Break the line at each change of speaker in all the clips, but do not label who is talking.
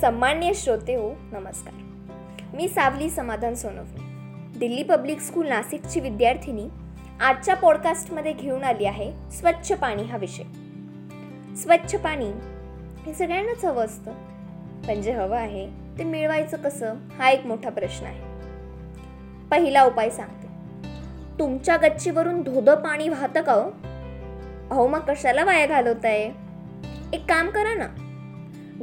सन्मान्य श्रोते हो नमस्कार. मी सावली समाधान सोनवणे. दिल्ली पब्लिक स्कूल नाशिकची विद्यार्थिनी आजच्या पॉडकास्टमध्ये घेऊन आली आहे स्वच्छ पाणी हा विषय. स्वच्छ पाणी हे सगळ्यांनाच हवं असतं. पण जे हवं आहे ते मिळवायचं कसं? हा एक मोठा प्रश्न आहे. पहिला उपाय सांग. तुमच्या गच्चीवरून धोदं पाणी वाहतं का हो? अहो मग कशाला वाया घालवताय? एक काम करा ना.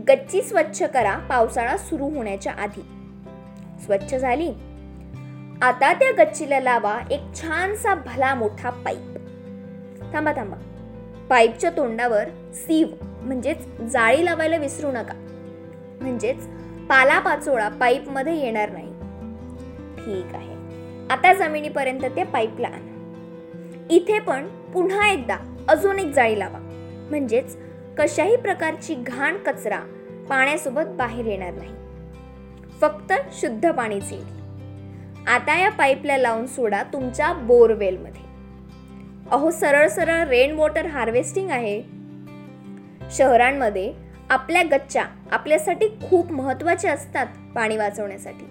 गच्ची स्वच्छ करा पावसाळा सुरू होण्याच्या आधी. स्वच्छ झाली? आता त्या गच्चीला लावा एक छानसा भला मोठा पाईप. थांबा थांबा. पाईपच्या तोंडावर सीव म्हणजेच जाळी लावायला विसरू नका. म्हणजेच पालापाचोळा पाईपमध्ये येणार नाही. ठीक आहे. आता जमिनीपर्यंत ते पाईपला आणा. इथे पण पुन्हा एकदा अजून एक जाळी लावा. म्हणजेच कशाही प्रकारची घाण कचरा पाण्यासोबत बाहेर येणार नाही. फक्त शुद्ध पाणीच येईल. आता या पाईपला लावून सोडा तुमच्या बोरवेलमध्ये. अहो सरळ सरळ रेन वॉटर हार्वेस्टिंग आहे. शहरांमध्ये आपल्या गच्च्या आपल्यासाठी खूप महत्त्वाच्या असतात पाणी वाचवण्यासाठी.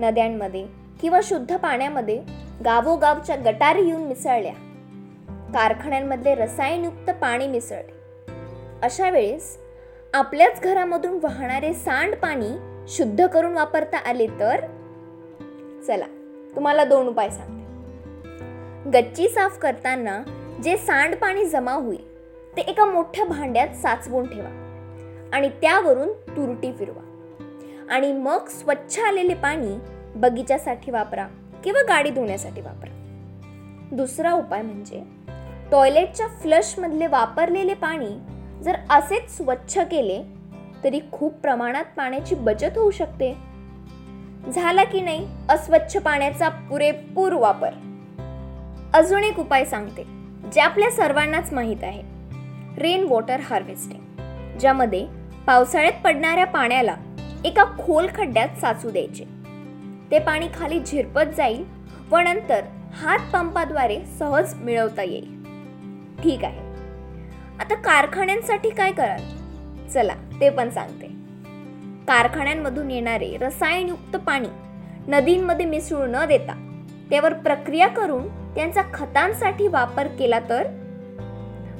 नद्यांमध्ये किंवा शुद्ध पाण्यामध्ये गावोगावच्या गटारी येऊन मिसळल्या. कारखान्यांमधले रसायनयुक्त पाणी मिसळले. अशा वेळेस आपल्याच घरामधून वाहणारे सांडपाणी शुद्ध करून वापरता आले तर? चला तुम्हाला दोन उपाय सांगते. गच्ची साफ करताना जे सांडपाणी जमा होईल ते एका मोठ्या भांड्यात साचवून ठेवा आणि त्यावरून तुरटी फिरवा. आणि मग स्वच्छ आलेले पाणी बगीच्यासाठी वापरा किंवा गाडी धुण्यासाठी वापरा. दुसरा उपाय म्हणजे टॉयलेटच्या फ्लशमधले वापरलेले पाणी जर असेच स्वच्छ केले तरी खूप प्रमाणात पाण्याची बचत होऊ शकते. झाला की नाही अस्वच्छ पाण्याचा पुरेपूर वापर. अजून एक उपाय सांगते जे आपल्या सर्वांनाच माहीत आहे. रेन वॉटर हार्वेस्टिंग ज्यामध्ये पावसाळ्यात पडणाऱ्या पाण्याला एका खोल खड्ड्यात साचू द्यायचे. ते पाणी खाली झिरपत जाईल व नंतर हात पंपाद्वारे सहज मिळवता येईल. ठीक आहे. आता कारखान्यांसाठी काय कराल? चला ते पण सांगते. कारखान्यांमधून येणारे रसायनयुक्त पाणी नदींमध्ये मिसळू न देता त्यावर प्रक्रिया करून त्यांचा खतांसाठी वापर केला तर?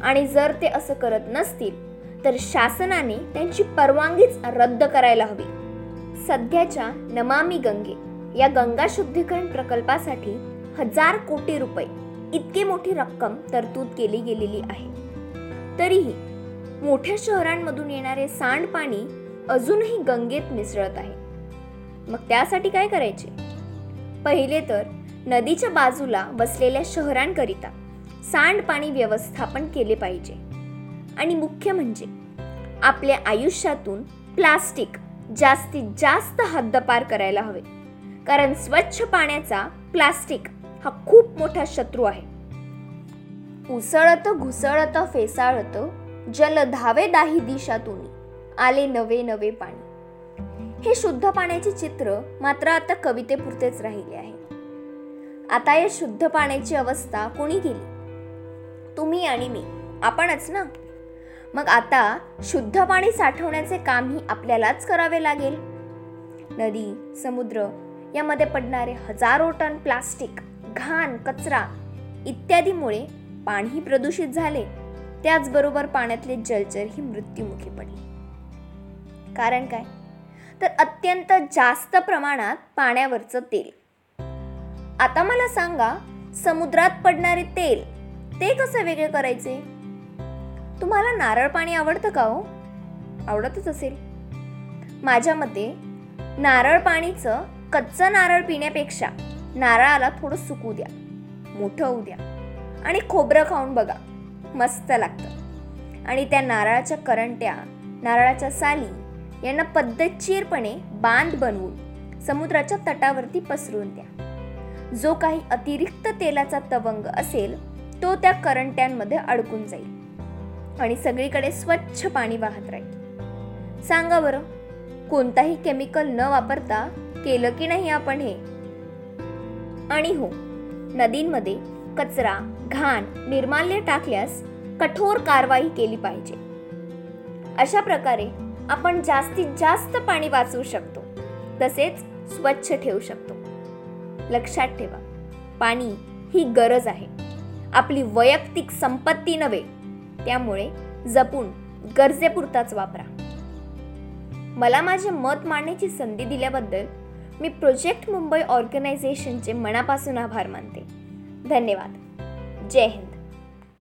आणि जर ते असं करत नसतील तर शासनाने त्यांची परवानगीच रद्द करायला हवी. सध्याच्या नमामी गंगे या गंगा शुद्धीकरण प्रकल्पासाठी हजार कोटी रुपये इतकी मोठी रक्कम तरतूद केली गेलेली आहे. तरीही मोठ्या शहरांमधून येणारे सांडपाणी अजूनही गंगेत मिसळत आहे. मग त्यासाठी काय करायचे? पहिले तर नदीच्या बाजूला बसलेल्या शहरांकरिता सांडपाणी व्यवस्थापन केले पाहिजे. आणि मुख्य म्हणजे आपल्या आयुष्यातून प्लास्टिक जास्तीत जास्त हद्दपार करायला हवे. कारण स्वच्छ पाण्याचा प्लास्टिक हा खूप मोठा शत्रू आहे. उसळत घुसळत फेसाळत जल धावे दाही दिशातून आले नवे नवे पाणी. हे शुद्ध पाण्याचे चित्र मात्र आता कवितेपुरतेच राहिले आहे. आता या शुद्ध पाण्याची अवस्था कोणी केली? तुम्ही आणि मी. आपणच ना? मग आता शुद्ध पाणी साठवण्याचे कामही आपल्यालाच करावे लागेल. नदी समुद्र यामध्ये पडणारे हजारो टन प्लास्टिक घाण कचरा इत्यादीमुळे पाणीही प्रदूषित झाले. त्याचबरोबर पाण्यातले जलचरही मृत्युमुखी पडले. कारण काय? तर अत्यंत जास्त प्रमाणात पाण्यावरचं तेल. आता मला सांगा समुद्रात पडणारे तेल ते कसं वेगळे करायचे? तुम्हाला नारळ पाणी आवडतं का हो? आवडतच असेल. माझ्या मते नारळ पाणीचं कच्चं नारळ पिण्यापेक्षा नारळाला थोडं सुकू द्या मोठं होऊ द्या आणि खोबरं खाऊन बघा मस्त लागतं. आणि त्या नारळाच्या करंट्या नारळाच्या साली यांना पद्धतशीरपणे बांध बनवून समुद्राच्या तटावरती पसरून द्या. जो काही अतिरिक्त तेलाचा तवंग असेल तो त्या करंट्यांमध्ये अडकून जाईल आणि सगळीकडे स्वच्छ पाणी वाहत राहील. सांगा बरं कोणताही केमिकल न वापरता केलं की नाही आपण हे? आणि हो नदींमध्ये कचरा घाण निर्माल्य टाकल्यास कठोर कारवाई केली पाहिजे. अशा प्रकारे आपण जास्तीत जास्त पाणी वाचवू शकतो. तसेच स्वच्छ ठेवू शकतो. लक्षात ठेवा पाणी ही गरज आहे. आपली वैयक्तिक संपत्ती नव्हे त्यामुळे जपून गरजेपुरताच वापरा. मला माझे मत मांडण्याची संधी दिल्याबद्दल मी प्रोजेक्ट मुंबई ऑर्गनायझेशनचे मनापासून आभार मानते. धन्यवाद. जय हिंद.